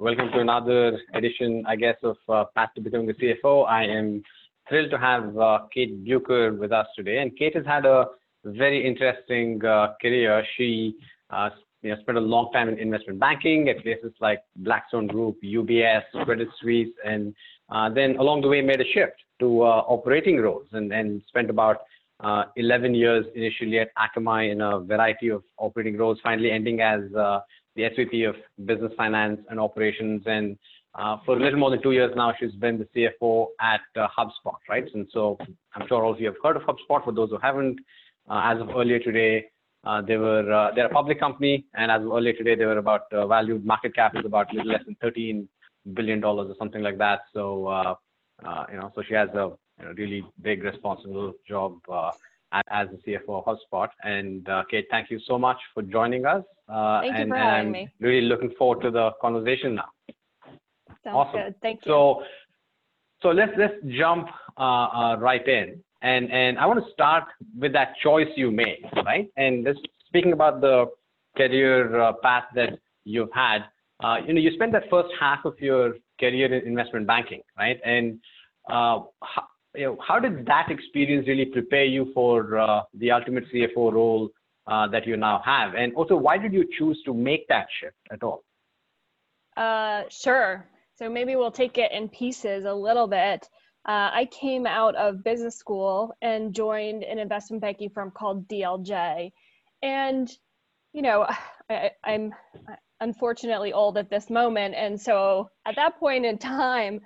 welcome to another edition, I guess, of uh, Path to Becoming a CFO. I am thrilled to have uh, Kate Bueker with us today. And Kate has had a very interesting uh, career. She uh, you know, spent a long time in investment banking at places like Blackstone Group, UBS, Credit Suisse, and uh, then along the way made a shift to uh, operating roles and, and spent about uh, 11 years initially at Akamai in a variety of operating roles, finally ending as the SVP of Business Finance and Operations. And uh, for a little more than two years now, she's been the CFO at uh, HubSpot, right? And so I'm sure all of you have heard of HubSpot. For those who haven't, uh, as of earlier today, uh, they were they're a public company, and as of earlier today, they were about valued market cap is about a little less than 13 billion dollars or something like that. So you know, so she has a you know, really big responsible job uh, as the CFO of HubSpot. And uh, Kate, thank you so much for joining us. Uh, thank and, you for having I'm me. Really looking forward to the conversation now. Sounds awesome. good. Thank you. So, so let's let's jump uh, uh, right in, and and I want to start with that choice you made, right? And this speaking about the career uh, path that you've had. you know, you spent that first half of your career in investment banking, right? And uh, you know, how did that experience really prepare you for uh, the ultimate CFO role uh, that you now have? And also, why did you choose to make that shift at all? Uh, sure. So maybe we'll take it in pieces a little bit. Uh, I came out of business school and joined an investment banking firm called DLJ. And, you know, I, I'm unfortunately old at this moment. And so at that point in time,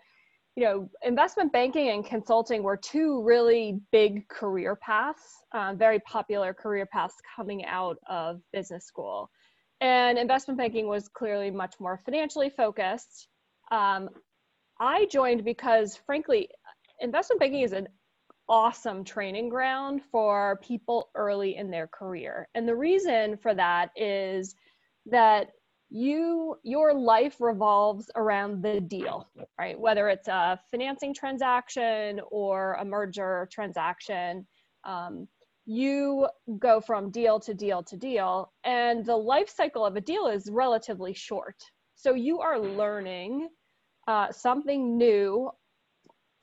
you know, investment banking and consulting were two really big career paths, uh, very popular career paths coming out of business school. And investment banking was clearly much more financially focused. Um, I joined because, frankly, investment banking is an awesome training ground for people early in their career. And the reason for that is that you your life revolves around the deal right? Whether it's a financing transaction or a merger transaction um, you go from deal to deal to deal and the life cycle of a deal is relatively short. So you are learning uh, something new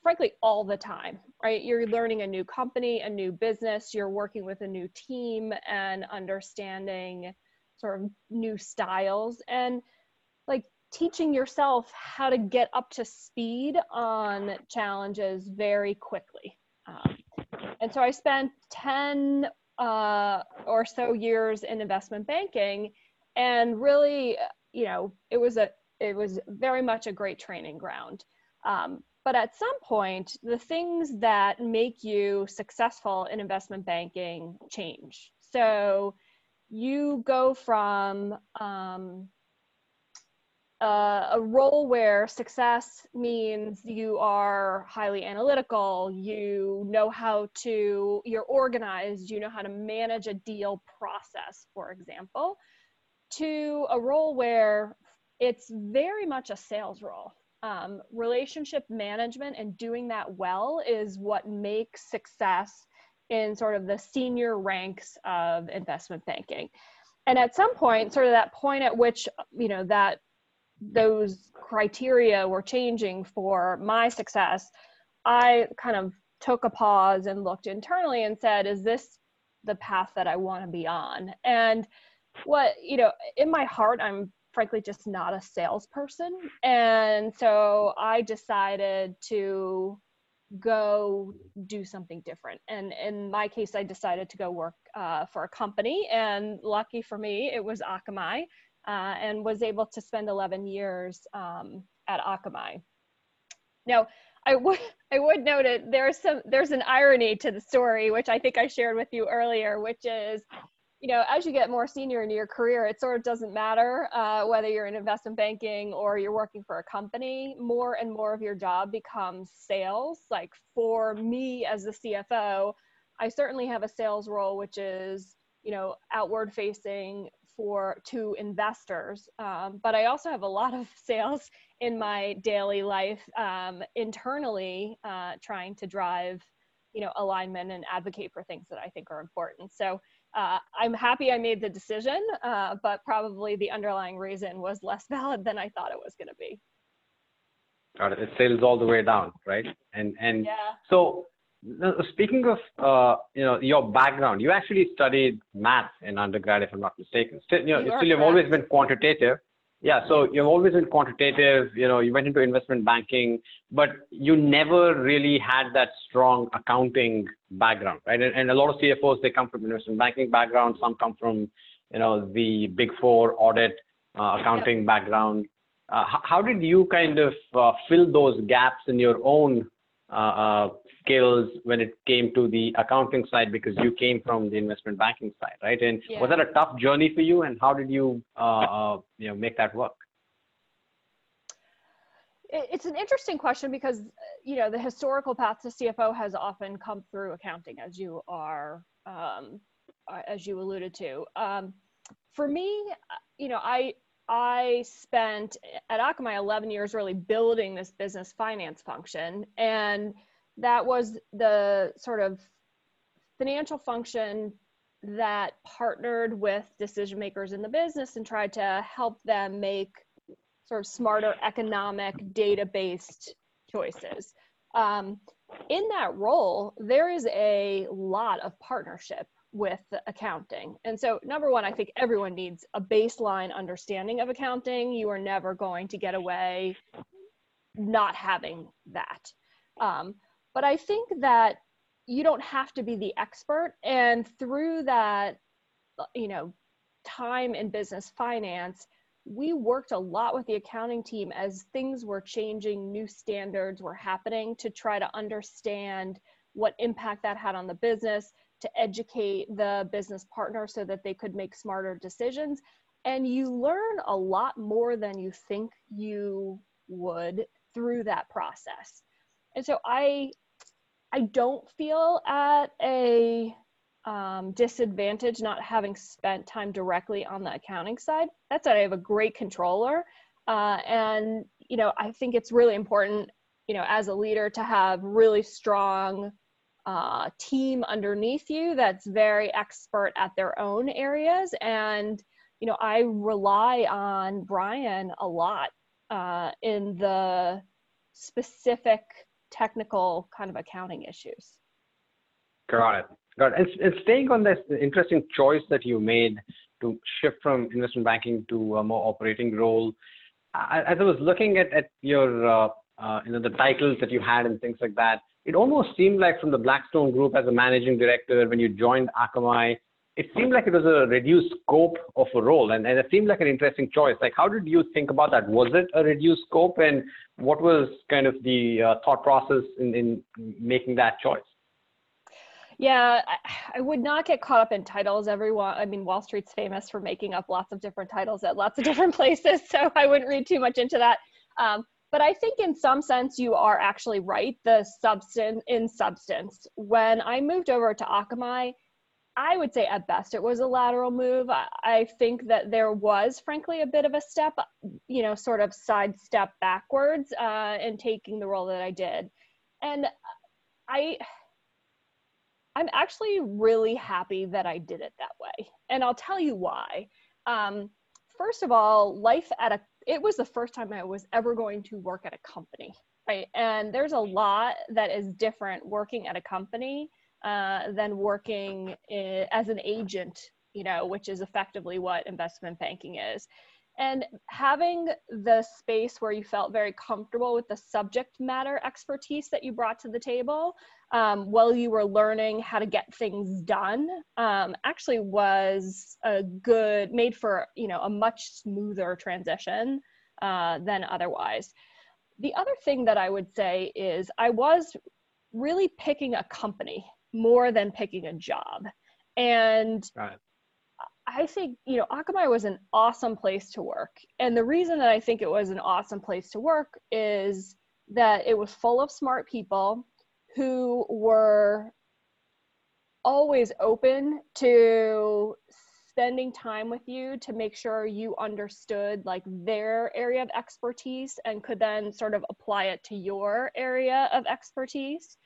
frankly all the time right? You're learning a new company a new business you're working with a new team and understanding sort of new styles and like teaching yourself how to get up to speed on challenges very quickly. Um, and so I spent 10 uh, or so years in investment banking and really, you know, it was a, it was very much a great training ground. Um, but at some point, the things that make you successful in investment banking change. So you go from um, uh, a role where success means you are highly analytical, you know how to, you're organized, you know how to manage a deal process, for example, to a role where it's very much a sales role. Um, relationship management and doing that well is what makes success in sort of the senior ranks of investment banking. And at some point, sort of that point at which, you know, that those criteria were changing for my success, I kind of took a pause and looked internally and said, is this the path that I want to be on? And what, you know, in my heart, I'm frankly just not a salesperson. And so I decided to go do something different. And in my case, I decided to go work uh, for a company. And lucky for me, it was Akamai uh, and was able to spend 11 years um, at Akamai. Now, I would I would note it. There's some there's an irony to the story, which I think I shared with you earlier, which is you know, as you get more senior in your career, it sort of doesn't matter uh, whether you're in investment banking or you're working for a company. More and more of your job becomes sales. Like for me as the CFO, I certainly have a sales role, which is you know outward facing for to investors. Um, but I also have a lot of sales in my daily life um, internally, uh, trying to drive you know alignment and advocate for things that I think are important. So uh, I'm happy I made the decision, uh, but probably the underlying reason was less valid than I thought it was going to be. Got it. It sales all the way down, right? And and yeah. so speaking of uh, you know your background, you actually studied math in undergrad, if I'm not mistaken. Still, you know, you still you've always been quantitative. Yeah, so you've always been quantitative. You know, you went into investment banking, but you never really had that strong accounting background, right? And, and a lot of CFOs they come from investment banking background. Some come from you know the big four audit uh, accounting background. Uh, how did you kind of uh, fill those gaps in your own uh, uh, skills when it came to the accounting side because you came from the investment banking side, right? And yeah. was that a tough journey for you, and how did you, uh, uh, you know, make that work? It's an interesting question because you know the historical path to CFO has often come through accounting, as you are, um, uh, as you alluded to. Um, for me, you know, I I spent at Akamai 11 years really building this business finance function and that was the sort of financial function that partnered with decision makers in the business and tried to help them make sort of smarter economic data based choices. Um, in that role, there is a lot of partnership with accounting. And so, number one, I think everyone needs a baseline understanding of accounting. You are never going to get away not having that. Um, but I think that you don't have to be the expert. And through that, you know, time in business finance, we worked a lot with the accounting team as things were changing, new standards were happening to try to understand what impact that had on the business, to educate the business partner so that they could make smarter decisions. And you learn a lot more than you think you would through that process. And so I I don't feel at a um, disadvantage not having spent time directly on the accounting side. That said, I have a great controller, uh, and you know I think it's really important, you know, as a leader to have really strong uh, team underneath you that's very expert at their own areas, and you know I rely on Brian a lot uh, in the specific technical kind of accounting issues. Got it. Got it. And, and staying on this interesting choice that you made to shift from investment banking to a more operating role, as I was looking at, at your, uh, uh, you know, the titles that you had and things like that, it almost seemed like from the Blackstone Group as a managing director when you joined Akamai, it seemed like it was a reduced scope of a role and, and it seemed like an interesting choice. Like how did you think about that? Was it a reduced scope and what was kind of the uh, thought process in, in making that choice? Yeah I, would not get caught up in titles. Everyone i mean wall street's famous for making up lots of different titles at lots of different places so i wouldn't read too much into that. Um, but i think in some sense you are actually right. The substance in substance when i moved over to akamai I would say at best it was a lateral move. I, I, think that there was, frankly, a bit of a step, you know, sort of sidestep backwards uh, in taking the role that I did. And I, I'm actually really happy that I did it that way. And I'll tell you why. Um, first of all, life at a, it was the first time I was ever going to work at a company, right? And there's a lot that is different working at a company uh, than working in, as an agent, you know, which is effectively what investment banking is. And having the space where you felt very comfortable with the subject matter expertise that you brought to the table um, while you were learning how to get things done um, actually was a good, made for, you know, a much smoother transition uh, than otherwise. The other thing that I would say is I was really picking a company more than picking a job. And right. I think, you know, Akamai was an awesome place to work. And the reason that I think it was an awesome place to work is that it was full of smart people who were always open to spending time with you to make sure you understood like their area of expertise and could then sort of apply it to your area of expertise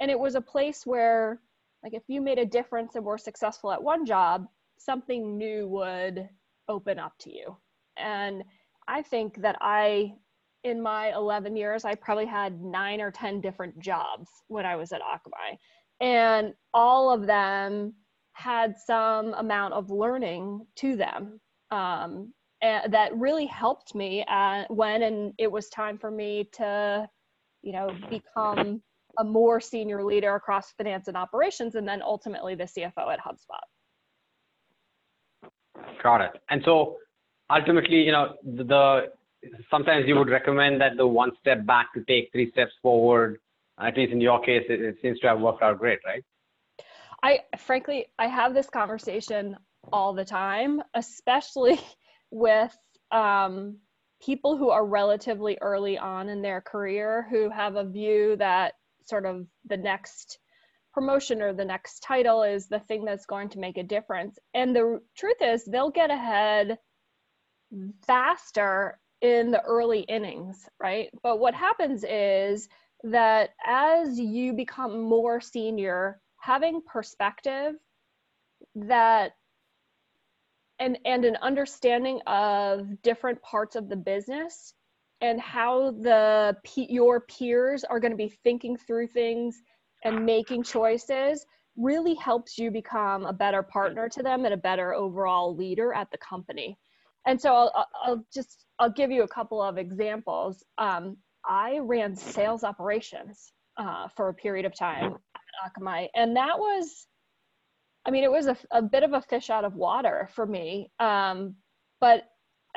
and it was a place where like if you made a difference and were successful at one job, something new would open up to you. And I think that I, in my 11 years, I probably had nine or 10 different jobs when I was at Akamai. And all of them had some amount of learning to them um, that really helped me at, when and it was time for me to, you know, become a more senior leader across finance and operations, and then ultimately the CFO at HubSpot. Got it. And so ultimately, you know, the, the sometimes you would recommend that the one step back to take three steps forward. At least in your case, it, it seems to have worked out great, right? I frankly, I have this conversation all the time, especially with um, people who are relatively early on in their career who have a view that sort of the next promotion or the next title is the thing that's going to make a difference. And the truth is, they'll get ahead faster in the early innings, right? But what happens is that as you become more senior, having perspective that and and an understanding of different parts of the business and how the your peers are going to be thinking through things and making choices really helps you become a better partner to them and a better overall leader at the company. And so i'll, I'll just i'll give you a couple of examples. Um, i ran sales operations uh, for a period of time at akamai and that was i mean it was a, a bit of a fish out of water for me. Um, but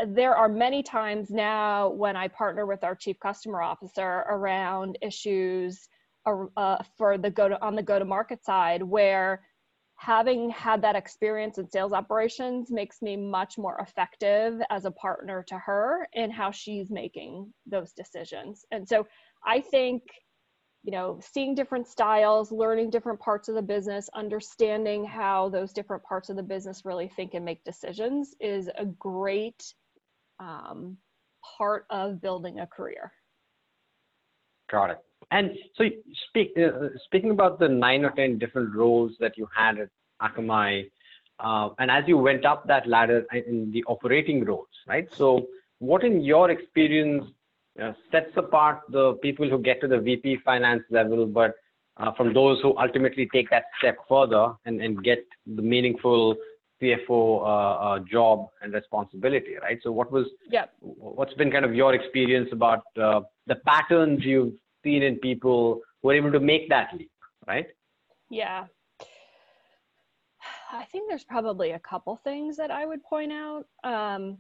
there are many times now when I partner with our chief customer officer around issues uh, for the go to on the go to market side where having had that experience in sales operations makes me much more effective as a partner to her in how she's making those decisions. And so I think you know seeing different styles learning different parts of the business understanding how those different parts of the business really think and make decisions is a great um, part of building a career. Got it. And so, speak, uh, speaking about the nine or ten different roles that you had at Akamai, uh, and as you went up that ladder in the operating roles, right? So, what in your experience uh, sets apart the people who get to the VP finance level, but uh, from those who ultimately take that step further and, and get the meaningful CFO uh, uh, job and responsibility, right? So what was yeah. what's been kind of your experience about uh, the patterns you've seen in people who are able to make that leap, right? Yeah. I think there's probably a couple things that I would point out. Um,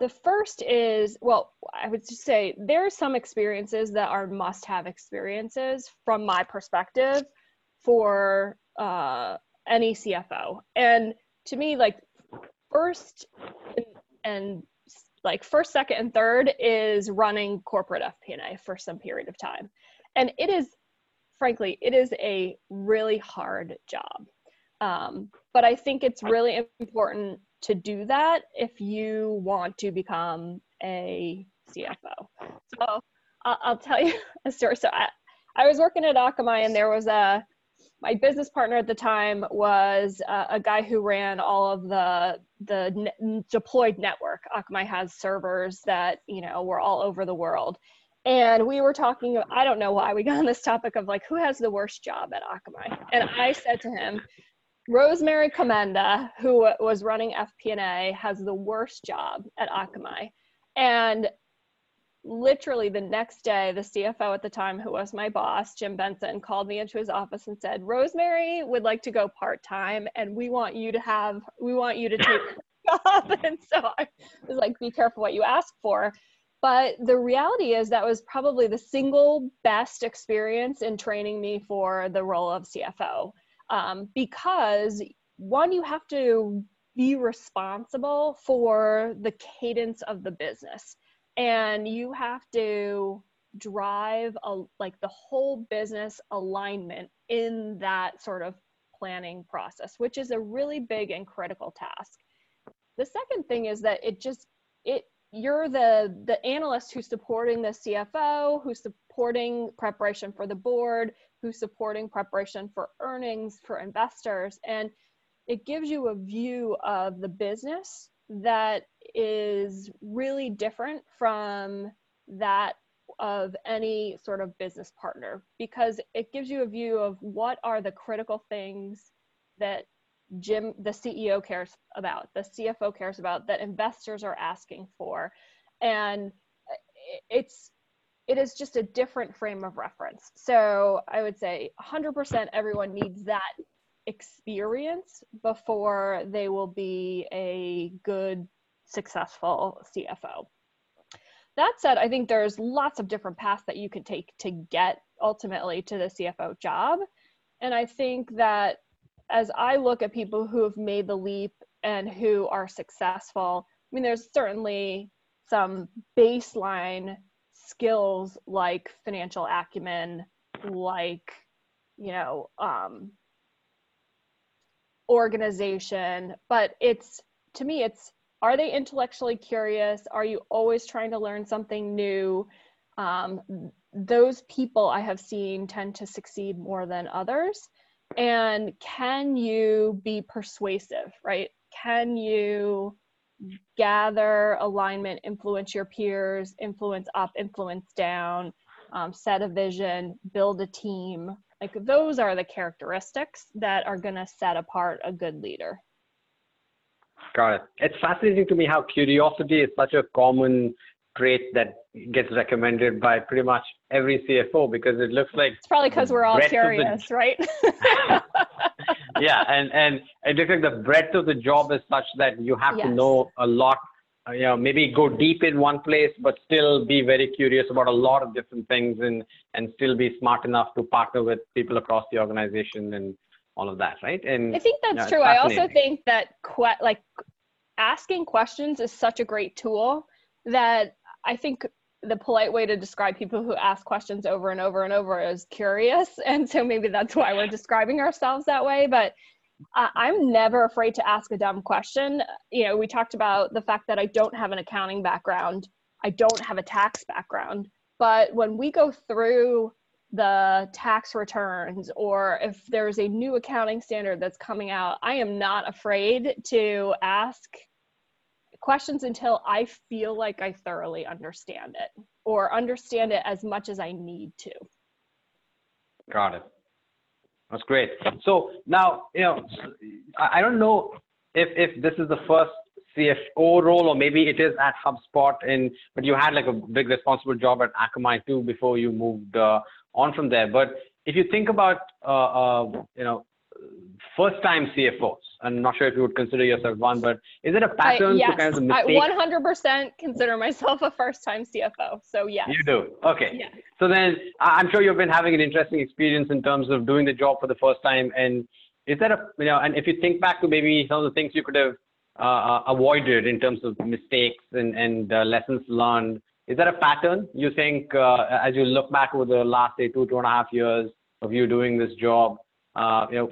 the first is, well, I would just say there are some experiences that are must have experiences from my perspective for uh, any CFO. And to me, like first and, and like first, second, and third is running corporate FP&A for some period of time. And it is, frankly, it is a really hard job. Um, but I think it's really important to do that if you want to become a CFO. So I'll, I'll tell you a story. So I, I was working at Akamai and there was a my business partner at the time was uh, a guy who ran all of the the ne- deployed network. Akamai has servers that you know were all over the world, and we were talking. I don't know why we got on this topic of like who has the worst job at Akamai, and I said to him, Rosemary Commenda, who was running FP&A, has the worst job at Akamai, and literally the next day, the CFO at the time, who was my boss, Jim Benson, called me into his office and said, Rosemary would like to go part time, and we want you to have, we want you to take job. And so I was like, be careful what you ask for. But the reality is that was probably the single best experience in training me for the role of CFO. Um, because one, you have to be responsible for the cadence of the business and you have to drive a, like the whole business alignment in that sort of planning process which is a really big and critical task the second thing is that it just it you're the the analyst who's supporting the cfo who's supporting preparation for the board who's supporting preparation for earnings for investors. And it gives you a view of the business that is really different from that of any sort of business partner because it gives you a view of what are the critical things that Jim, the CEO cares about, the CFO cares about, that investors are asking for. And it's it is just a different frame of reference. So I would say 100% everyone needs that experience before they will be a good, successful CFO. That said, I think there's lots of different paths that you could take to get ultimately to the CFO job. And I think that as I look at people who have made the leap and who are successful, I mean, there's certainly some baseline skills like financial acumen, like, you know, um, organization, but it's to me, it's are they intellectually curious? Are you always trying to learn something new? Um, those people I have seen tend to succeed more than others. And can you be persuasive, right? Can you gather alignment, influence your peers, influence up, influence down, um, set a vision, build a team? Like those are the characteristics that are going to set apart a good leader. Got it. It's fascinating to me how curiosity is such a common trait that gets recommended by pretty much every CFO because it looks like it's probably because we're all curious, the... right? yeah, and and it looks like the breadth of the job is such that you have yes. to know a lot. Uh, you know, maybe go deep in one place, but still be very curious about a lot of different things, and and still be smart enough to partner with people across the organization and all of that, right? And I think that's true. I also think that que- like asking questions is such a great tool that I think the polite way to describe people who ask questions over and over and over is curious, and so maybe that's why we're describing ourselves that way. But I'm never afraid to ask a dumb question. You know, we talked about the fact that I don't have an accounting background, I don't have a tax background, but when we go through the tax returns or if there's a new accounting standard that's coming out, I am not afraid to ask questions until I feel like I thoroughly understand it or understand it as much as I need to. Got it. That's great. So now, you know, I don't know if, if this is the first CFO role, or maybe it is at HubSpot, and but you had like a big responsible job at Akamai too before you moved uh, on from there. But if you think about, uh, uh, you know, first-time CFOs, I'm not sure if you would consider yourself one, but is it a pattern I, yes, to kind of the mistake? I 100% consider myself a first-time CFO. So yes. You do. Okay. Yeah. So then I'm sure you've been having an interesting experience in terms of doing the job for the first time. And is that a, you know, and if you think back to maybe some of the things you could have uh, uh avoided in terms of mistakes and, and uh, lessons learned, is that a pattern you think uh, as you look back over the last say two two and a half years of you doing this job you know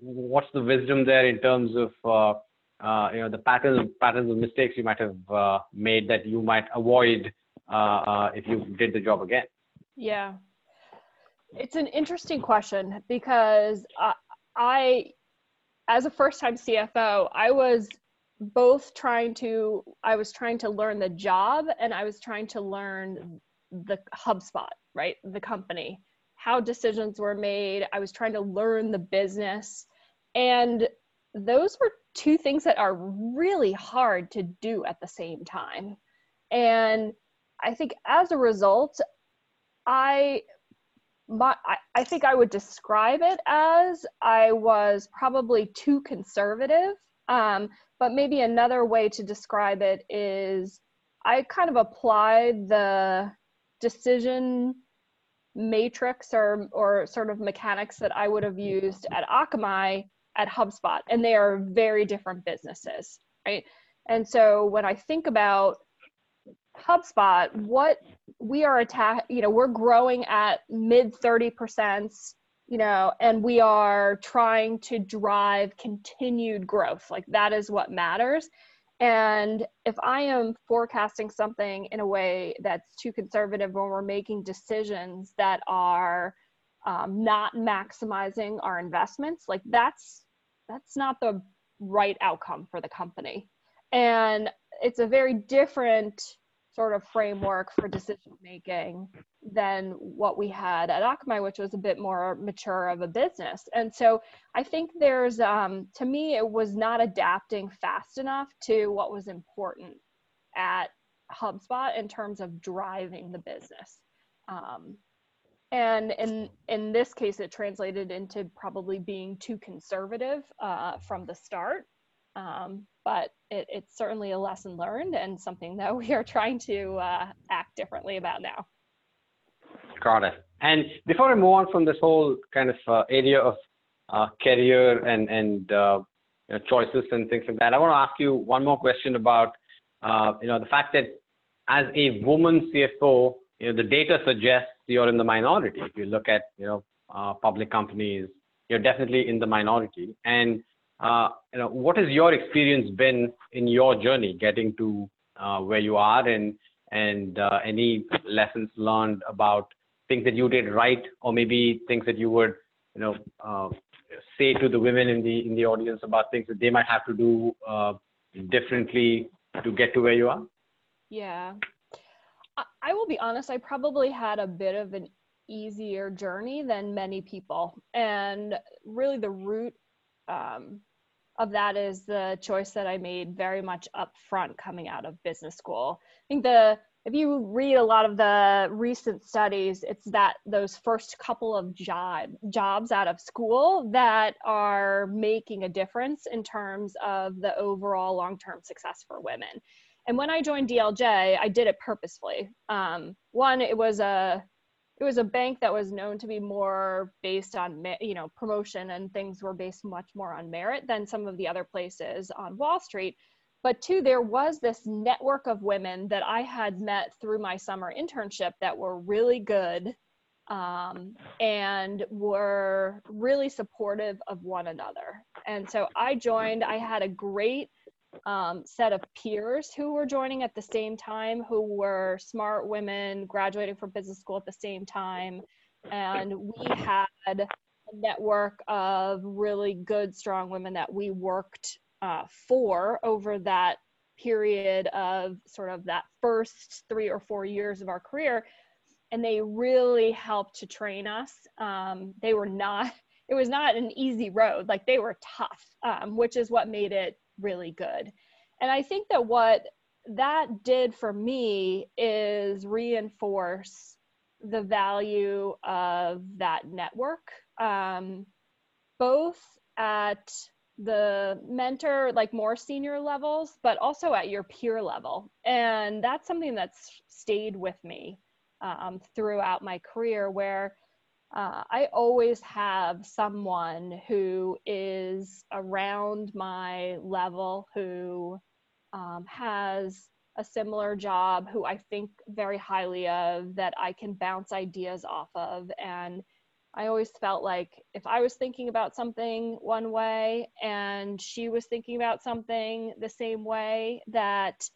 what's the wisdom there in terms of uh, uh, you know the patterns of mistakes you might have uh, made that you might avoid uh, if you did the job again? Yeah. It's an interesting question because I as a first time cfo i was both trying to i was trying to learn the job and i was trying to learn the hubspot right? The company how decisions were made. I was trying to learn the business. And those were two things that are really hard to do at the same time. And i think as a result i my, I, I think i would describe it as i was probably too conservative. Um, but maybe another way to describe it is I kind of applied the decision matrix or or sort of mechanics that I would have used at Akamai at HubSpot, and they are very different businesses, right? And so when I think about HubSpot, what we are attack, you know, we're growing at mid 30% you know, and we are trying to drive continued growth. Like that is what matters. And if I am forecasting something in a way that's too conservative when we're making decisions that are um, not maximizing our investments, like that's that's not the right outcome for the company. And it's a very different sort of framework for decision making than what we had at Akamai, which was a bit more mature of a business. And so I think there's, um, to me, it was not adapting fast enough to what was important at HubSpot in terms of driving the business. Um, and in in this case, it translated into probably being too conservative uh, from the start. Um, but it, it's certainly a lesson learned and something that we are trying to uh, act differently about now. Got it. And before I move on from this whole kind of uh, area of uh, career and and uh, you know, choices and things like that, I want to ask you one more question about uh, you know the fact that as a woman CFO, you know the data suggests you're in the minority. If you look at you know uh, public companies, you're definitely in the minority. And you know, what has your experience been in your journey getting to uh, where you are, and and uh, any lessons learned about things that you did right, or maybe things that you would, you know, uh, say to the women in the in the audience about things that they might have to do uh, differently to get to where you are? Yeah, I, I will be honest. I probably had a bit of an easier journey than many people, and really the root um, of that is the choice that I made very much upfront coming out of business school. I think the if you read a lot of the recent studies, it's that those first couple of job jobs out of school that are making a difference in terms of the overall long-term success for women. And when I joined DLJ, I did it purposefully. Um, one, it was a it was a bank that was known to be more based on you know promotion and things were based much more on merit than some of the other places on wall street. But two there was this network of women that i had met through my summer internship that were really good um, and were really supportive of one another. And so i joined i had a great um, set of peers who were joining at the same time, who were smart women graduating from business school at the same time. And we had a network of really good, strong women that we worked uh, for over that period of sort of that first three or four years of our career. And they really helped to train us. Um, they were not, it was not an easy road. Like they were tough, um, which is what made it really good. And I think that what that did for me is reinforce the value of that network, um, both at the mentor, like more senior levels, but also at your peer level. And that's something that's stayed with me um, throughout my career where uh, I always have someone who is around my level who um, has a similar job, who I think very highly of, that I can bounce ideas off of. And I always felt like if I was thinking about something one way and she was thinking about something the same way, that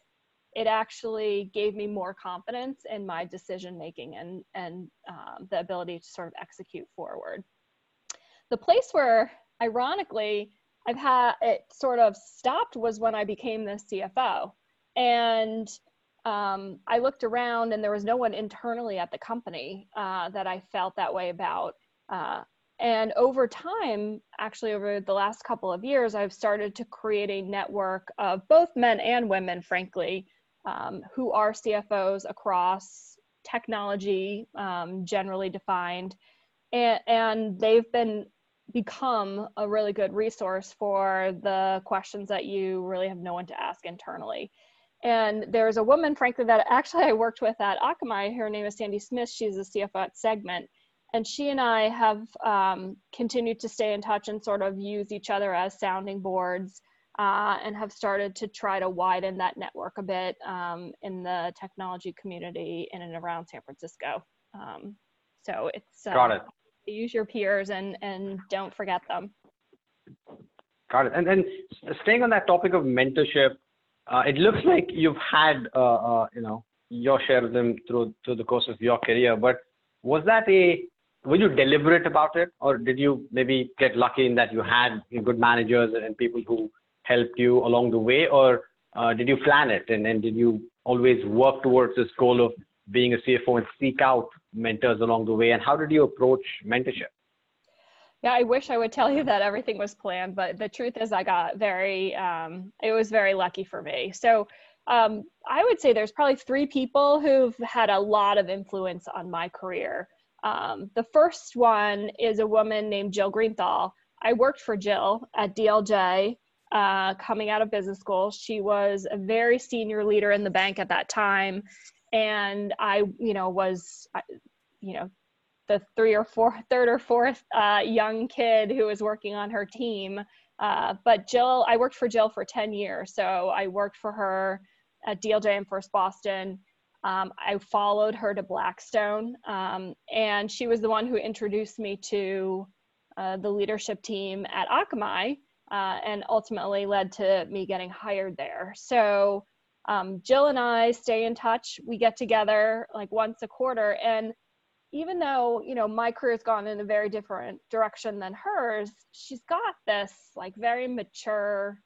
it actually gave me more confidence in my decision making and and um, the ability to sort of execute forward. The place where, ironically, I've had it sort of stopped was when I became the CFO, and um, I looked around and there was no one internally at the company uh, that I felt that way about. Uh, and over time, actually, over the last couple of years, I've started to create a network of both men and women, frankly, um, who are CFOs across technology, um, generally defined, and, and they've been become a really good resource for the questions that you really have no one to ask internally. And there's a woman, frankly, that actually I worked with at Akamai. Her name is Sandy Smith. She's a CFO at Segment. And she and I have um, continued to stay in touch and sort of use each other as sounding boards uh, and have started to try to widen that network a bit um, in the technology community in and around San Francisco. Um, so it's uh, got it. Use your peers and and don't forget them. Got it. And then staying on that topic of mentorship, uh, it looks like you've had uh, uh, you know your share of them through through the course of your career. But was that a were you deliberate about it, or did you maybe get lucky in that you had good managers and people who helped you along the way, or uh, did you plan it and, and did you always work towards this goal of being a CFO and seek out mentors along the way? And how did you approach mentorship? Yeah, I wish I would tell you that everything was planned, but the truth is, I got very, um, it was very lucky for me. So um, I would say there's probably three people who've had a lot of influence on my career. Um, the first one is a woman named Jill Greenthal. I worked for Jill at DLJ uh, coming out of business school. She was a very senior leader in the bank at that time. And I, you know, was, you know, the three or four, third or fourth uh, young kid who was working on her team. Uh, but Jill, I worked for Jill for 10 years. So I worked for her at DLJ and First Boston. Um, I followed her to Blackstone, um, and she was the one who introduced me to uh, the leadership team at Akamai, uh, and ultimately led to me getting hired there. So um, Jill and I stay in touch. We get together like once a quarter, and even though you know my career has gone in a very different direction than hers, she's got this like very mature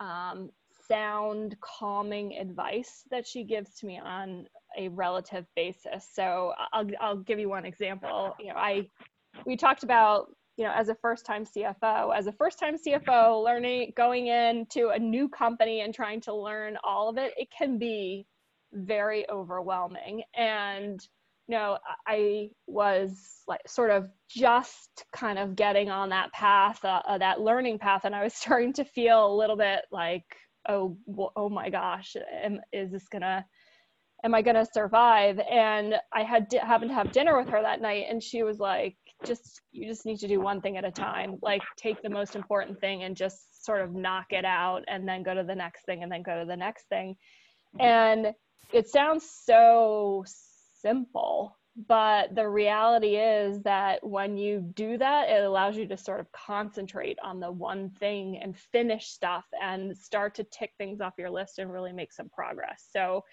um, sound, calming advice that she gives to me on a relative basis. So I'll I'll give you one example. You know, I we talked about you know as a first time CFO, as a first time CFO, learning going into a new company and trying to learn all of it, it can be very overwhelming. And you know i was like sort of just kind of getting on that path uh, uh, that learning path and i was starting to feel a little bit like oh oh my gosh am, is this gonna am i gonna survive? And i had to happen to have dinner with her that night and she was like just you just need to do one thing at a time like take the most important thing and just sort of knock it out and then go to the next thing and then go to the next thing. And it sounds so simple but the reality is that when you do that it allows you to sort of concentrate on the one thing and finish stuff and start to tick things off your list and really make some progress. So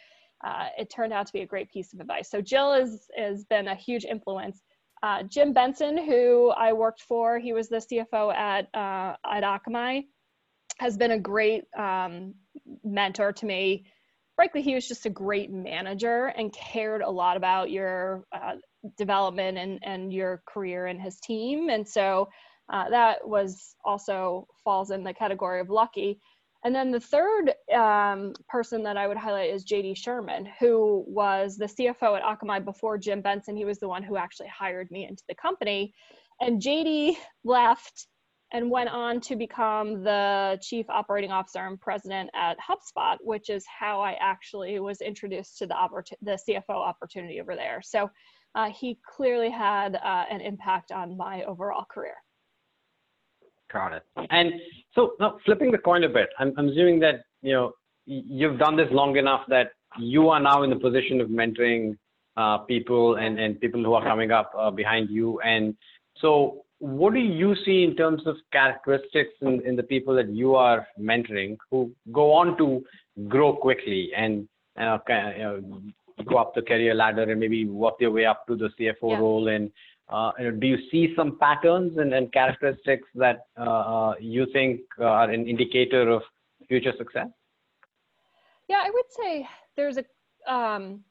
uh, it turned out to be a great piece of advice. So jill has, has been a huge influence uh, jim benson who i worked for he was the cfo at, uh, at akamai has been a great um, mentor to me frankly, he was just a great manager and cared a lot about your uh, development and, and your career and his team. And so uh, that was also falls in the category of lucky. And then the third um, person that I would highlight is JD Sherman, who was the CFO at Akamai before Jim Benson. He was the one who actually hired me into the company. And JD left and went on to become the chief operating officer and president at HubSpot, which is how I actually was introduced to the, oppor- the CFO opportunity over there. So uh, he clearly had uh, an impact on my overall career. Got it. And so now flipping the coin a bit, I'm, I'm assuming that you know you've done this long enough that you are now in the position of mentoring uh, people and, and people who are coming up uh, behind you. And so what do you see in terms of characteristics in, in the people that you are mentoring who go on to grow quickly and uh, you know, go up the career ladder and maybe work their way up to the CFO yeah. role? And uh, do you see some patterns and, and characteristics that uh, uh you think are an indicator of future success? Yeah, I would say there's a um,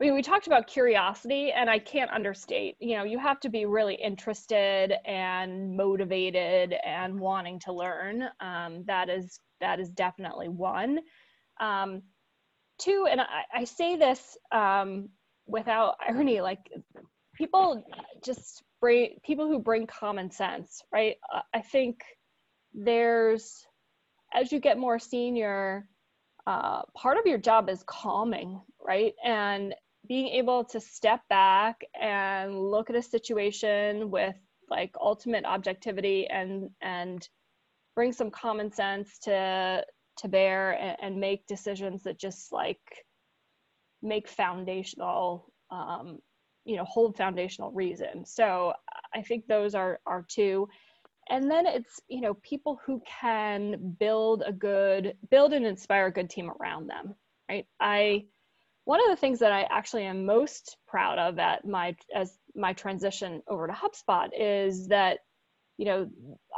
I mean, we talked about curiosity, and I can't understate. You know, you have to be really interested and motivated and wanting to learn. Um, that is that is definitely one. Um, two, and I, I say this um, without irony, like people just bring people who bring common sense, right? Uh, I think there's as you get more senior, uh, part of your job is calming, right? And being able to step back and look at a situation with like ultimate objectivity and and bring some common sense to to bear and, and make decisions that just like make foundational um, you know hold foundational reason. So i think those are are two. And then it's you know people who can build a good build and inspire a good team around them right? I one of the things that I actually am most proud of at my as my transition over to HubSpot is that you know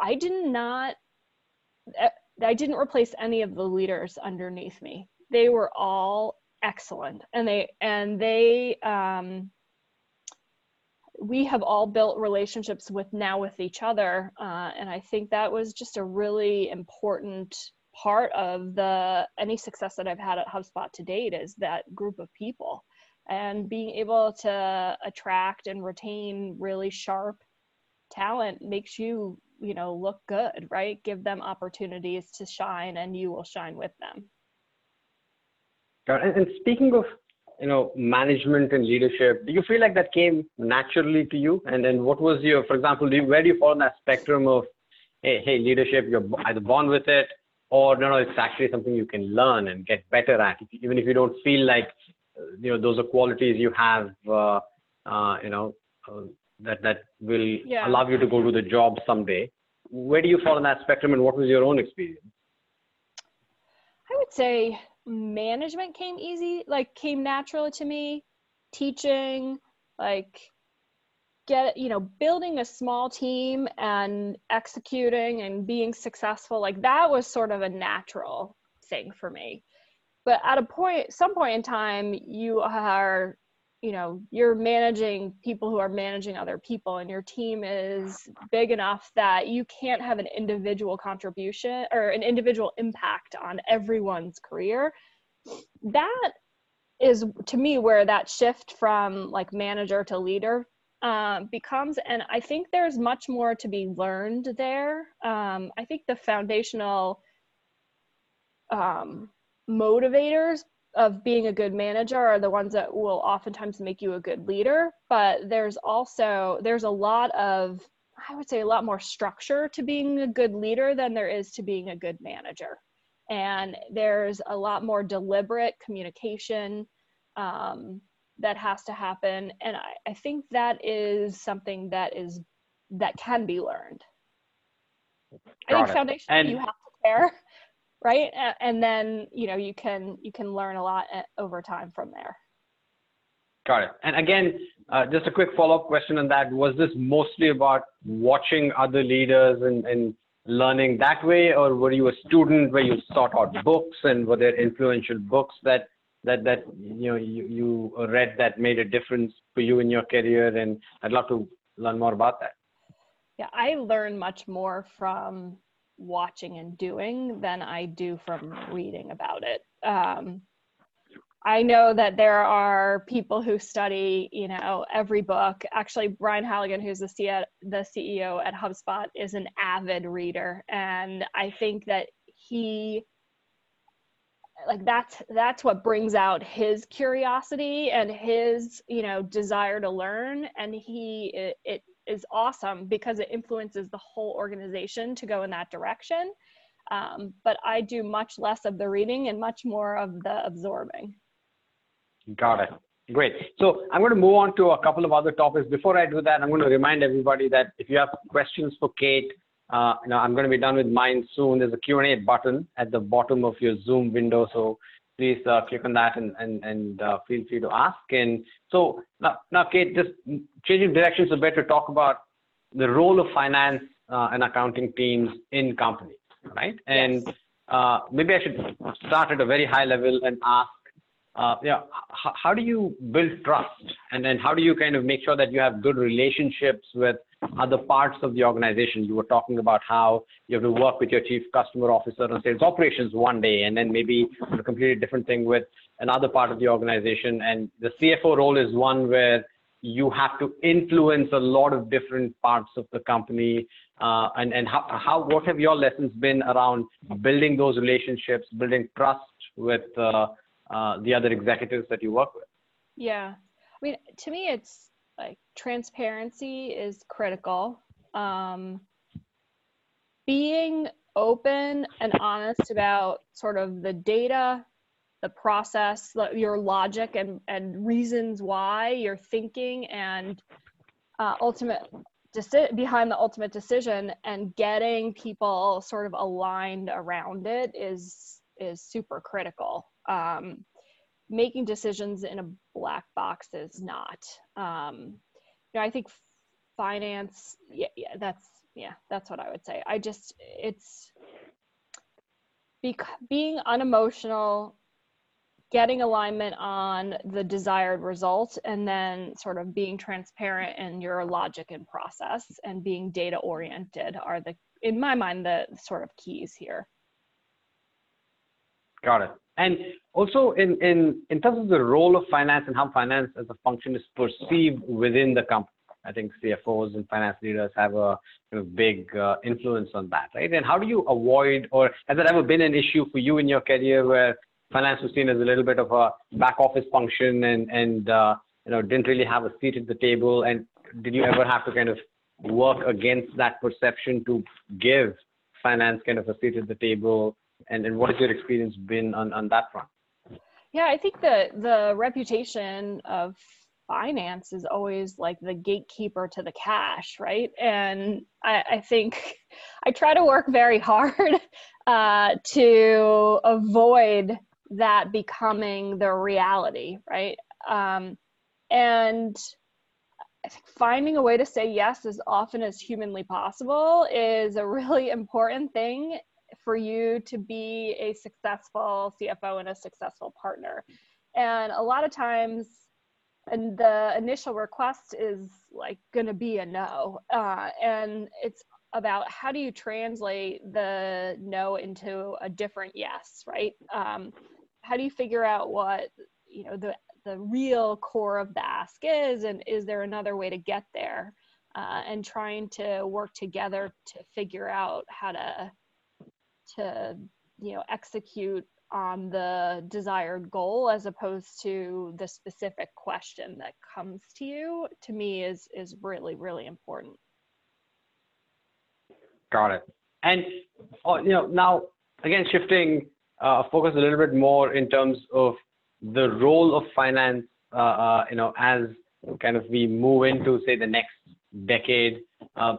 I did not eh, I didn't replace any of the leaders underneath me. They were all excellent, and they and they um, we have all built relationships with now with each other, uh, and I think that was just a really important part of the any success that I've had at HubSpot to date is that group of people and being able to attract and retain really sharp talent makes you you know look good right? Give them opportunities to shine and you will shine with them. And, and speaking of you know management and leadership do you feel like that came naturally to you and then what was your for example do you, where do you fall on that spectrum of hey hey leadership you're either born with it or no, no, it's actually something you can learn and get better at, even if you don't feel like you know those are qualities you have, uh, uh, you know, uh, that that will yeah. allow you to go to the job someday. Where do you fall on that spectrum, and what was your own experience? I would say management came easy, like came natural to me. Teaching, like get you know building a small team and executing and being successful like that was sort of a natural thing for me but at a point some point in time you are you know you're managing people who are managing other people and your team is big enough that you can't have an individual contribution or an individual impact on everyone's career. That is to me where that shift from like manager to leader um, becomes and i think there's much more to be learned there. Um, i think the foundational um, motivators of being a good manager are the ones that will oftentimes make you a good leader but there's also there's a lot of i would say a lot more structure to being a good leader than there is to being a good manager. And there's a lot more deliberate communication um, that has to happen. And I, I think that is something that is that can be learned. Got i think it. foundation and, you have to care right? And then you know you can you can learn a lot uh, over time from there. Got it. And again, uh, just a quick follow-up question on that. Was this mostly about watching other leaders and, and learning that way, or were you a student where you sought out books? And were there influential books that that that you know you, you read that made a difference for you in your career? And i'd love to learn more about that. Yeah i learn much more from watching and doing than i do from reading about it. Um, i know that there are people who study you know every book. Actually brian halligan who's the, C- the ceo at hubspot is an avid reader. And i think that he like that's that's what brings out his curiosity and his you know desire to learn. And he it, it is awesome because it influences the whole organization to go in that direction. Um, but i do much less of the reading and much more of the absorbing. Got it. Great. So i'm going to move on to a couple of other topics. Before i do that i'm going to remind everybody that if you have questions for kate uh, you know, I'm going to be done with mine soon. There's a Q&A button at the bottom of your Zoom window, so please uh, click on that and and, and uh, feel free to ask. And so now, now, Kate, just changing directions a bit to talk about the role of finance uh, and accounting teams in companies, right? And yes. Uh, maybe I should start at a very high level and ask uh, yeah, h- how do you build trust? And then how do you kind of make sure that you have good relationships with other parts of the organization? You were talking about how you have to work with your chief customer officer on sales operations one day and then maybe a completely different thing with another part of the organization. And the cfo role is one where you have to influence a lot of different parts of the company. Uh, and and how, how what have your lessons been around building those relationships building trust with uh, uh, the other executives that you work with? Yeah. I mean, to me, it's like transparency is critical. Um, being open and honest about sort of the data, the process, your logic, and, and reasons why you're thinking, and uh, ultimate deci- behind the ultimate decision, and getting people sort of aligned around it is is super critical um, making decisions in a black box is not. Um, you know, I think finance, yeah, yeah, that's yeah, that's what I would say. I just it's be, being unemotional, getting alignment on the desired result, and then sort of being transparent in your logic and process, and being data oriented are the, in my mind, the sort of keys here. Got it. And also in, in, in terms of the role of finance and how finance as a function is perceived within the company, I think CFOs and finance leaders have a big uh, influence on that, right? And how do you avoid, or has it ever been an issue for you in your career where finance was seen as a little bit of a back office function and, and uh, you know, didn't really have a seat at the table? And did you ever have to kind of work against that perception to give finance kind of a seat at the table and, and what has your experience been on, on that front? Yeah, I think the the reputation of finance is always like the gatekeeper to the cash, right? And I, I think I try to work very hard uh, to avoid that becoming the reality, right? Um, and I think finding a way to say yes as often as humanly possible is a really important thing for you to be a successful CFO and a successful partner. And a lot of times, and the initial request is like going to be a no. Uh, and it's about how do you translate the no into a different yes, right? Um, how do you figure out what you know the the real core of the ask is, and is there another way to get there? Uh, and trying to work together to figure out how to to you know execute on the desired goal as opposed to the specific question that comes to you to me is is really really important. Got it. And uh, you know now again shifting uh, focus a little bit more in terms of the role of finance uh, uh, you know as kind of we move into say the next decade. Uh,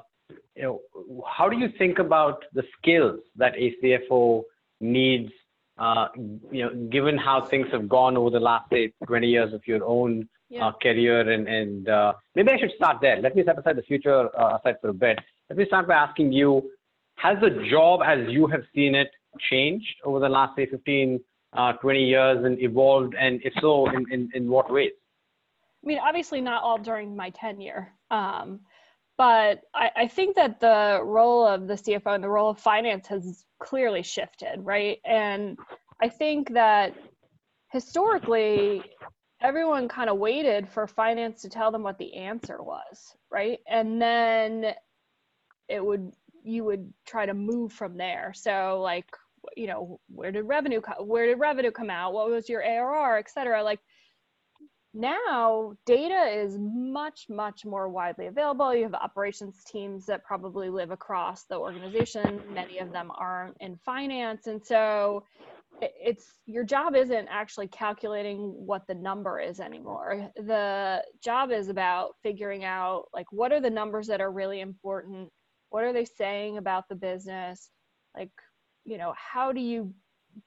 you know, how do you think about the skills that a CFO needs, uh, you know, given how things have gone over the last, say, 20 years of your own yeah. uh, career? And, and uh, maybe I should start there. Let me set aside the future uh, aside for a bit. Let me start by asking you, has the job as you have seen it changed over the last, say, 15, uh, 20 years and evolved? And if so, in, in, in what ways? I mean, obviously not all during my tenure. Um, but I, I, think that the role of the CFO and the role of finance has clearly shifted, right? And I think that historically, everyone kind of waited for finance to tell them what the answer was, right? And then it would you would try to move from there. So like, you know, where did revenue co- where did revenue come out? What was your ARR, et cetera? Like now data is much much more widely available. You have operations teams that probably live across the organization. Many of them aren't in finance. And so it's your job isn't actually calculating what the number is anymore. The job is about figuring out like what are the numbers that are really important? What are they saying about the business? Like you know how do you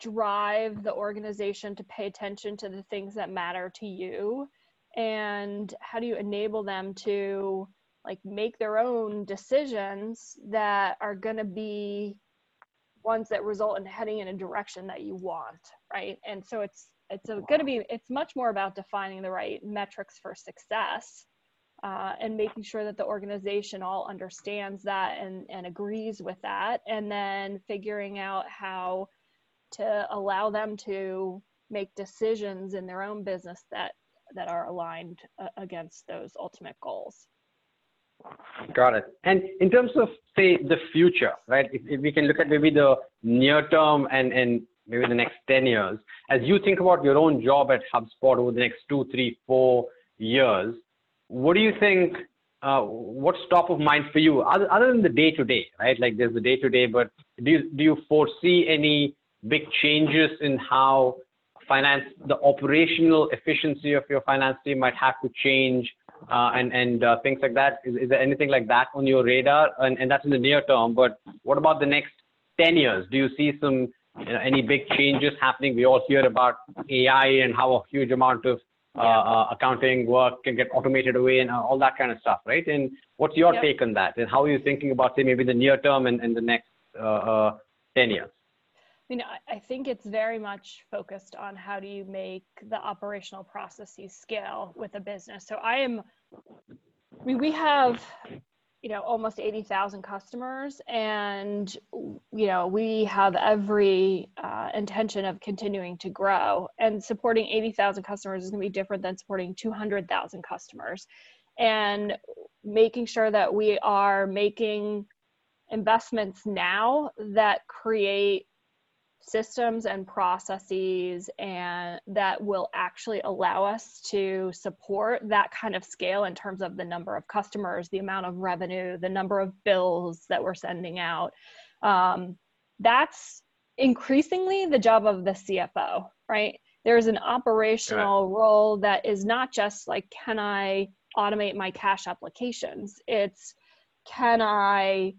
drive the organization to pay attention to the things that matter to you? And how do you enable them to like make their own decisions that are going to be ones that result in heading in a direction that you want right? And so it's it's going to be it's much more about defining the right metrics for success uh, and making sure that the organization all understands that and, and agrees with that and then figuring out how to allow them to make decisions in their own business that that are aligned uh, against those ultimate goals. Got it. And in terms of say the future right? If, if we can look at maybe the near term and and maybe the next 10 years as you think about your own job at hubspot over the next two three four years what do you think uh, what's top of mind for you other, other than the day to day right? Like there's the day to day but do you, do you foresee any big changes in how finance, the operational efficiency of your finance team might have to change uh, and, and uh, things like that? Is, is there anything like that on your radar? And, and that's in the near term, but what about the next 10 years? Do you see some you know, any big changes happening. We all hear about AI and how a huge amount of uh, uh, accounting work can get automated away and all that kind of stuff, right? And what's your yep. take on that? And how are you thinking about, say, maybe the near term and, and the next uh, uh 10 years? Mean, I think it's very much focused on how do you make the operational processes scale with a business. So I am, I mean, we have, you know, almost 80,000 customers and, you know, we have every uh, intention of continuing to grow and supporting 80,000 customers is going to be different than supporting 200,000 customers. And making sure that we are making investments now that create systems and processes and that will actually allow us to support that kind of scale in terms of the number of customers the amount of revenue the number of bills that we're sending out. Um, that's increasingly the job of the cfo right? There's an operational right. role that is not just like can i automate my cash applications? It's can i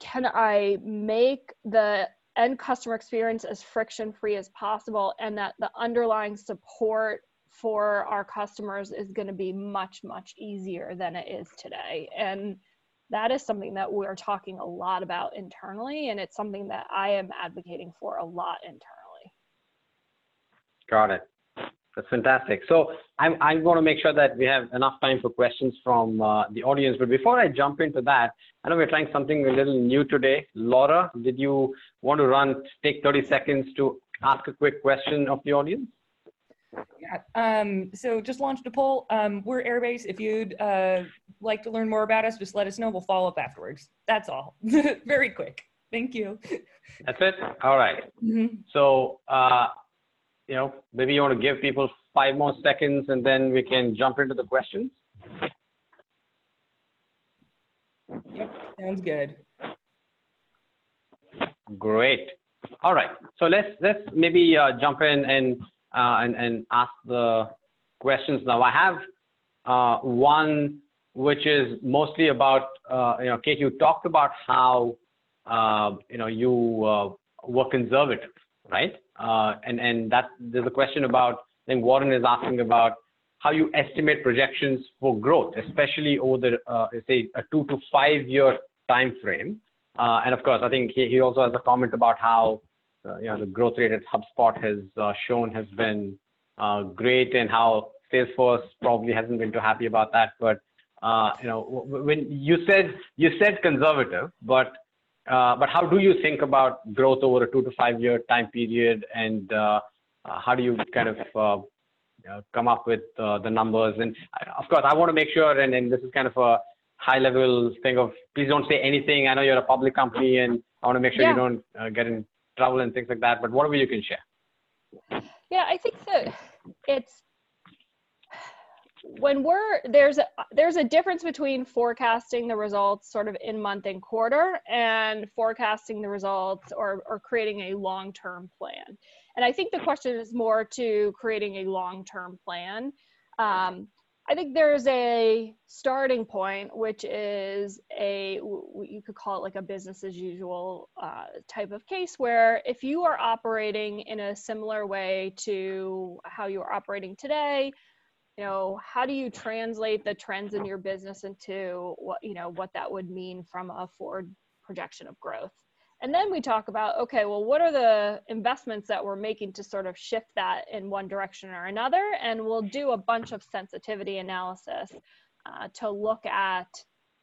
can I make the end customer experience as friction free as possible and that the underlying support for our customers is going to be much much easier than it is today? And that is something that we're talking a lot about internally and it's something that i am advocating for a lot internally. Got it that's fantastic. So I'm, I'm going to make sure that we have enough time for questions from uh, the audience. But before I jump into that, I know we're trying something a little new today. Laura, did you want to run, take 30 seconds to ask a quick question of the audience? Yeah, um, so just launched a poll. Um, we're Airbase. If you'd uh, like to learn more about us, just let us know. We'll follow up afterwards. That's all. Very quick. Thank you. That's it? All right. mm-hmm. So, uh, you know, maybe you want to give people five more seconds and then we can jump into the questions. Yep, sounds good. Great. All right. So let's let's maybe uh, jump in and uh, and and ask the questions now. I have uh, one which is mostly about uh, you know, Kate. You talked about how uh, you know you uh, were conservative, right? Uh, and and that there's a question about I think Warren is asking about how you estimate projections for growth, especially over the uh, say a two to five year time frame. Uh, and of course, I think he, he also has a comment about how uh, you know the growth rate at HubSpot has uh, shown has been uh, great, and how Salesforce probably hasn't been too happy about that. But you know, when you said you said conservative, but but how do you think about growth over a two to five year time period, and uh, uh, how do you kind of come up with the numbers? And of course, I want to make sure, and, this is kind of a high level thing of please don't say anything. I know you're a public company, and I want to make sure you don't get in trouble and things like that. But whatever you can share. Yeah, I think that it's when we're there's a there's a difference between forecasting the results sort of in month and quarter and forecasting the results or or creating a long-term plan. And i think the question is more to creating a long-term plan. Um, i think there's a starting point which is a you could call it like a business as usual uh, type of case where if you are operating in a similar way to how you are operating today you know how do you translate the trends in your business into what you know what that would mean from a forward projection of growth? And then we talk about okay well what are the investments that we're making to sort of shift that in one direction or another? And we'll do a bunch of sensitivity analysis uh, to look at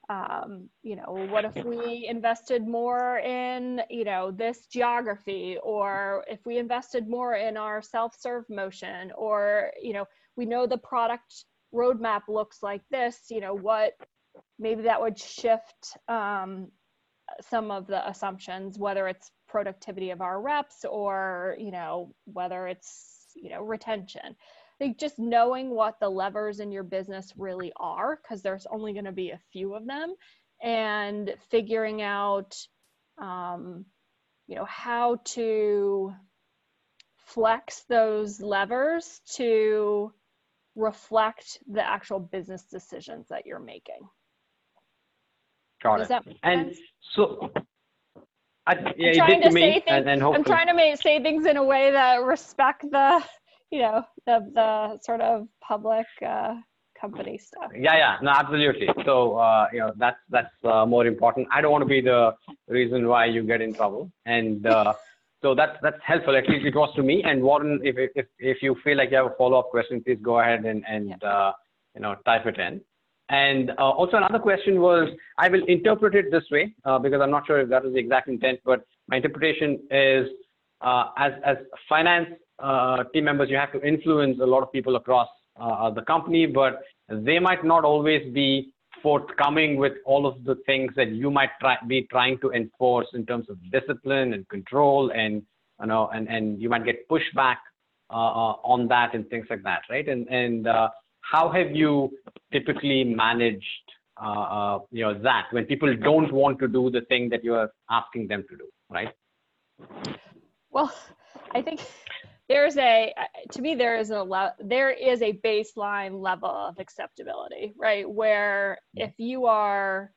um, you know what if we invested more in you know this geography? Or if we invested more in our self-serve motion? Or you know we know the product roadmap looks like this you know what maybe that would shift um, some of the assumptions whether it's productivity of our reps or you know whether it's you know retention. Think just knowing what the levers in your business really are because there's only going to be a few of them and figuring out um, you know how to flex those levers to reflect the actual business decisions that you're making. Got Does it. and sense? so, I, yeah, you did to, me, things, and, and I'm trying to make, say things in a way that respect the, you know, the the sort of public uh, company stuff. Yeah, yeah, no, absolutely. So, uh, you know, that's that's uh, more important. I don't want to be the reason why you get in trouble, and uh, so that's that's helpful. At least it was to me. And Warren, if if if you feel like you have a follow up question, please go ahead and and yeah. Uh, you know type it in. And uh, also another question was, I will interpret it this way uh, because I'm not sure if that was the exact intent, but my interpretation is uh, as, as finance uh, team members, you have to influence a lot of people across uh, the company, but they might not always be forthcoming with all of the things that you might try, be trying to enforce in terms of discipline and control and you know and, and you might get pushback uh, on that and things like that right? And and how have you typically managed uh, uh, you know that when people don't want to do the thing that you are asking them to do right? Well i think there's a to me there is a there is a baseline level of acceptability right where if you are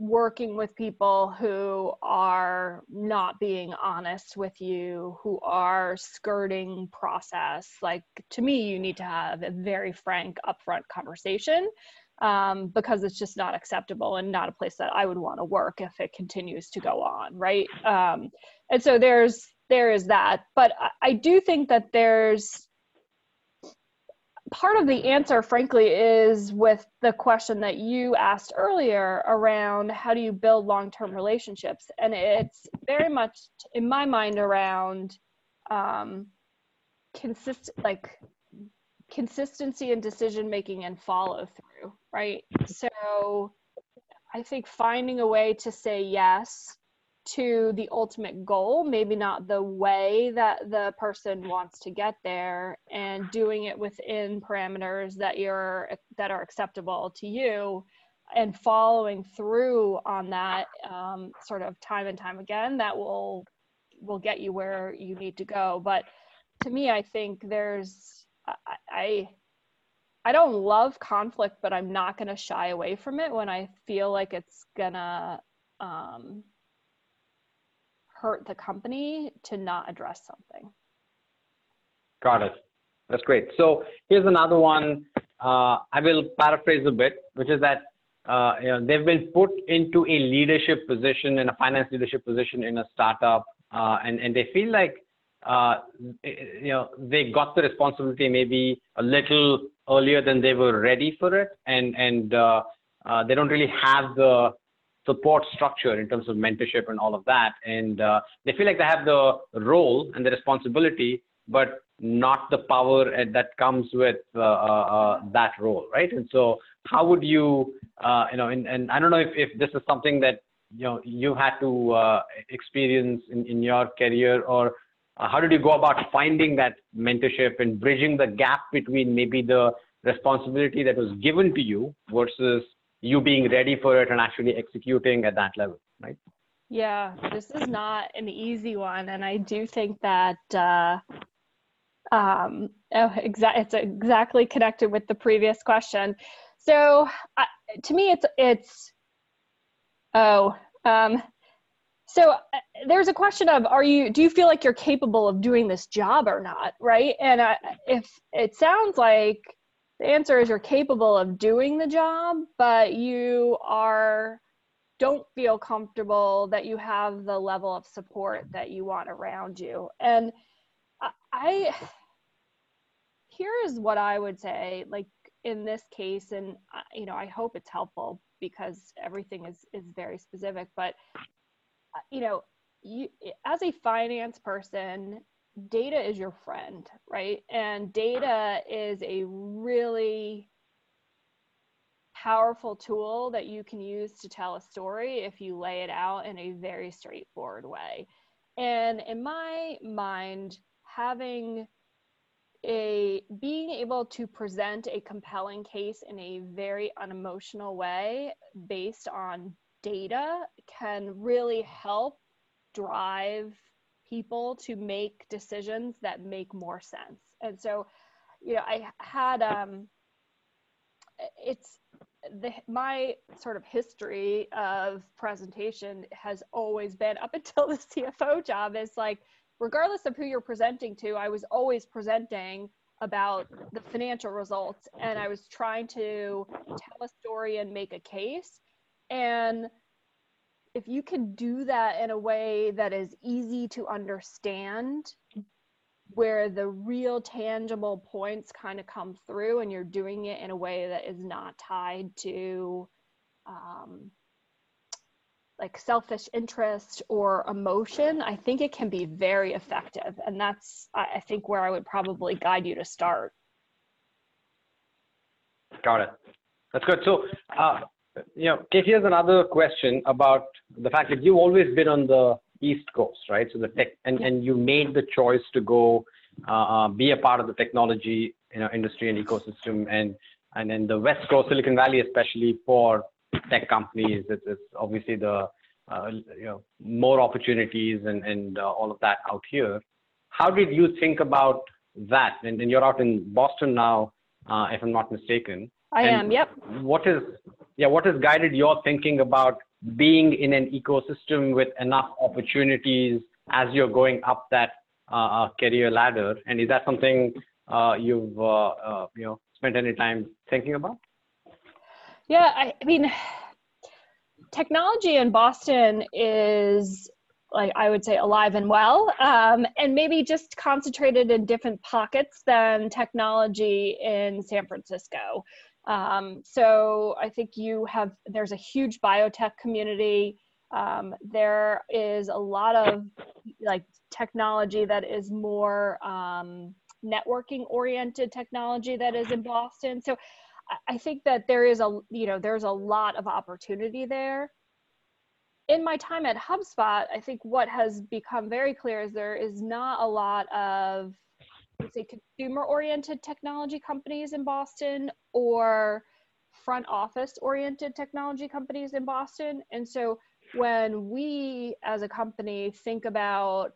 working with people who are not being honest with you, who are skirting process. Like to me, you need to have a very frank, upfront conversation um, because it's just not acceptable and not a place that I would want to work if it continues to go on, right? Um, and so there's there is that, but I, do think that there's part of the answer, frankly, is with the question that you asked earlier around how do you build long term relationships. And it's very much, in my mind, around um, like consistency in decision making and follow through, right? So I think finding a way to say yes to the ultimate goal, maybe not the way that the person wants to get there, and doing it within parameters that you're that are acceptable to you, and following through on that um, sort of time and time again. That will will get you where you need to go. But to me, I think there's I, I I don't love conflict, but I'm not going to shy away from it when I feel like it's gonna um, hurt the company to not address something. Got it. That's great. So here's another one. Uh, I will paraphrase a bit, which is that uh, you know, they've been put into a leadership position, in a finance leadership position in a startup, uh, and and they feel like uh, you know they got the responsibility maybe a little earlier than they were ready for it, and and uh, uh, they don't really have the support structure in terms of mentorship and all of that. And uh, they feel like they have the role and the responsibility, but not the power that comes with uh, uh, uh, that role, right? And so, how would you, uh, you know, and, and I don't know if, if this is something that you know you had to uh, experience in, in your career, or how did you go about finding that mentorship and bridging the gap between maybe the responsibility that was given to you versus you being ready for it and actually executing at that level, right? Yeah, this is not an easy one, and I do think that uh, um, oh, exa- it's exactly connected with the previous question. So, uh, to me, it's it's oh, um, so uh, there's a question of are you do you feel like you're capable of doing this job or not, right? And uh, if it sounds like the answer is you're capable of doing the job, but you are don't feel comfortable that you have the level of support that you want around you. And I here is what I would say like in this case and you know I hope it's helpful because everything is is very specific but uh, you know you as a finance person data is your friend, right? And data is a really powerful tool that you can use to tell a story if you lay it out in a very straightforward way. And in my mind, having a being able to present a compelling case in a very unemotional way based on data can really help drive people to make decisions that make more sense. And so, you know, I had um it's the, my sort of history of presentation has always been up until the CFO job is like, regardless of who you're presenting to, I was always presenting about the financial results and I was trying to tell a story and make a case. And if you can do that in a way that is easy to understand, where the real tangible points kind of come through and you're doing it in a way that is not tied to um, like selfish interest or emotion, I think it can be very effective. And that's, I think, where I would probably guide you to start. Got it. That's good. So, uh, you know, Kate, here's another question about the fact that you've always been on the East Coast, right? So the tech, and, and you made the choice to go uh, uh, be a part of the technology, you know, industry and ecosystem, and and then the West Coast, Silicon Valley, especially for tech companies, it's, it's obviously the uh, you know more opportunities and and uh, all of that out here. How did you think about that? And, and you're out in Boston now, uh, if I'm not mistaken. I and am. Yep. What is yeah? What has guided your thinking about being in an ecosystem with enough opportunities as you're going up that uh, uh career ladder? And is that something uh, you've uh, you know spent any time thinking about? Yeah, I, I mean, technology in Boston is like I would say alive and well, um, and maybe just concentrated in different pockets than technology in San Francisco. Um, so I think you have there's a huge biotech community. Um, there is a lot of like technology that is more um, networking oriented technology that is in Boston. So I think that there is a you know there's a lot of opportunity there. In my time at HubSpot, I think what has become very clear is there is not a lot of say consumer oriented technology companies in Boston or front office oriented technology companies in Boston. And so when we as a company think about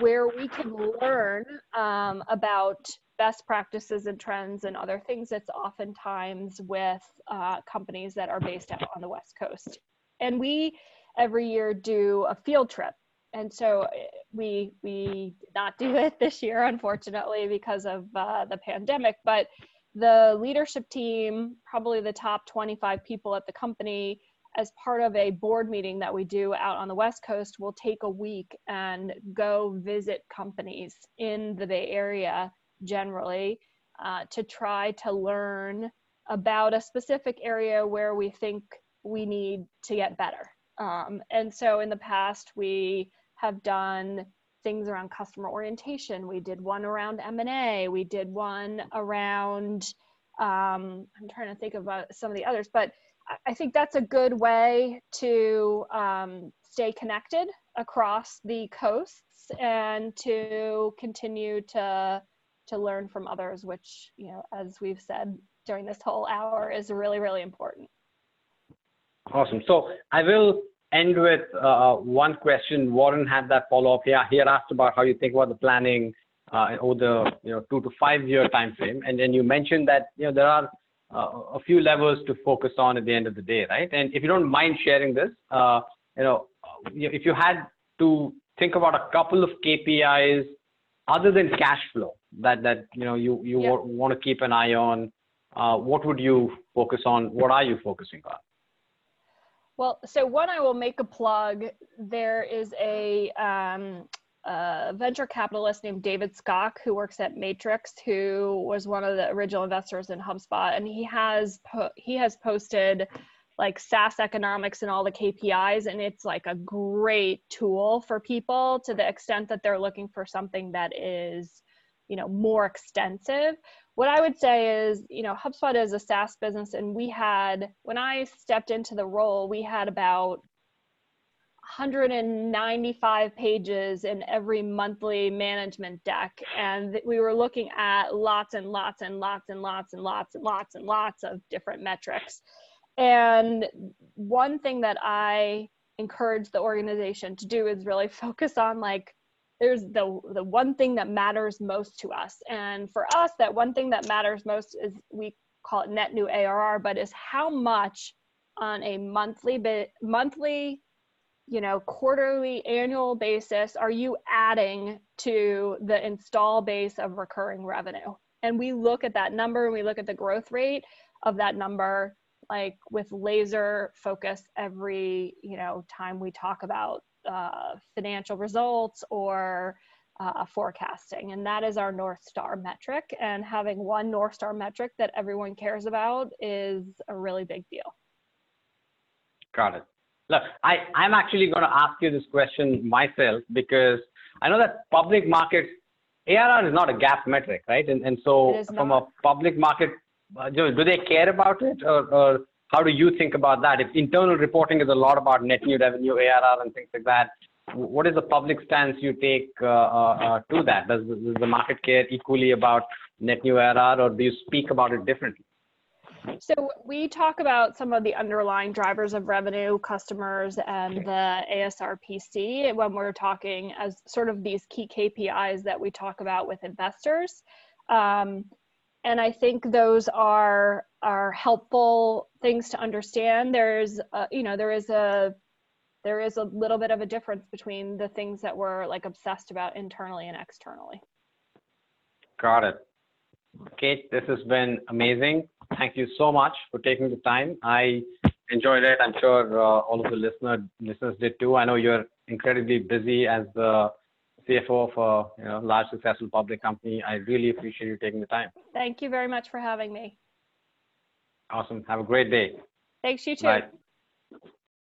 where we can learn um, about best practices and trends and other things, it's oftentimes with uh, companies that are based out on the West Coast. And we every year do a field trip and so eh, we we did not do it this year unfortunately because of uh, the pandemic but the leadership team probably the top 25 people at the company as part of a board meeting that we do out on the west coast will take a week and go visit companies in the bay area generally uh, to try to learn about a specific area where we think we need to get better um, and so in the past, we have done things around customer orientation. We did one around M&A. We did one around, um, I'm trying to think about some of the others, but I think that's a good way to um, stay connected across the coasts and to continue to to learn from others, which you know, as we've said during this whole hour, is really really important. Awesome. So I will end with uh, one question. Warren had that follow-up here. He had asked about how you think about the planning uh, over the you know two to five year time frame, and then you mentioned that you know there are uh, a few levels to focus on at the end of the day, right? And if you don't mind sharing this, uh, you know, if you had to think about a couple of KPIs other than cash flow that that you know you you yeah. want to keep an eye on, uh, what would you focus on? What are you focusing on? Well, so one, I will make a plug. There is a, um, a venture capitalist named David Skok who works at Matrix, who was one of the original investors in HubSpot, and he has po- he has posted like SaaS economics and all the KPIs, and it's like a great tool for people to the extent that they're looking for something that is, you know, more extensive what I would say is, you know, HubSpot is a SaaS business, and we had, when I stepped into the role, we had about 195 pages in every monthly management deck. And we were looking at lots and lots and lots and lots and lots and lots and lots of different metrics. And one thing that I encourage the organization to do is really focus on like there's the the one thing that matters most to us. And for us that one thing that matters most is we call it net new ARR, but is how much on a monthly bit monthly you know quarterly annual basis are you adding to the install base of recurring revenue? And we look at that number and we look at the growth rate of that number like with laser focus every you know time we talk about uh, financial results or uh, forecasting. And that is our north star metric. And having one north star metric that everyone cares about is a really big deal. Got it. Look i i'm actually going to ask you this question myself because i know that public markets arr is not a GAAP metric right? And, and so from a public market uh, do, do they care about it or, or how do you think about that if internal reporting is a lot about net new revenue arr and things like that what is the public stance you take uh, uh, uh, to that? Does, does, the market care equally about net new ARR, or do you speak about it differently? So we talk about some of the underlying drivers of revenue, customers, and the ASRPC when we're talking as sort of these key KPIs that we talk about with investors. Um, and I think those are are helpful things to understand. There's, a, you know, there is a there is a little bit of a difference between the things that we're like obsessed about internally and externally. Got it. Kate, this has been amazing. Thank you so much for taking the time. I enjoyed it. I'm sure uh, all of the listener, listeners did too. I know you're incredibly busy as the CFO of a you know, large successful public company. I really appreciate you taking the time. Thank you very much for having me. Awesome. Have a great day. Thanks, you too. Bye.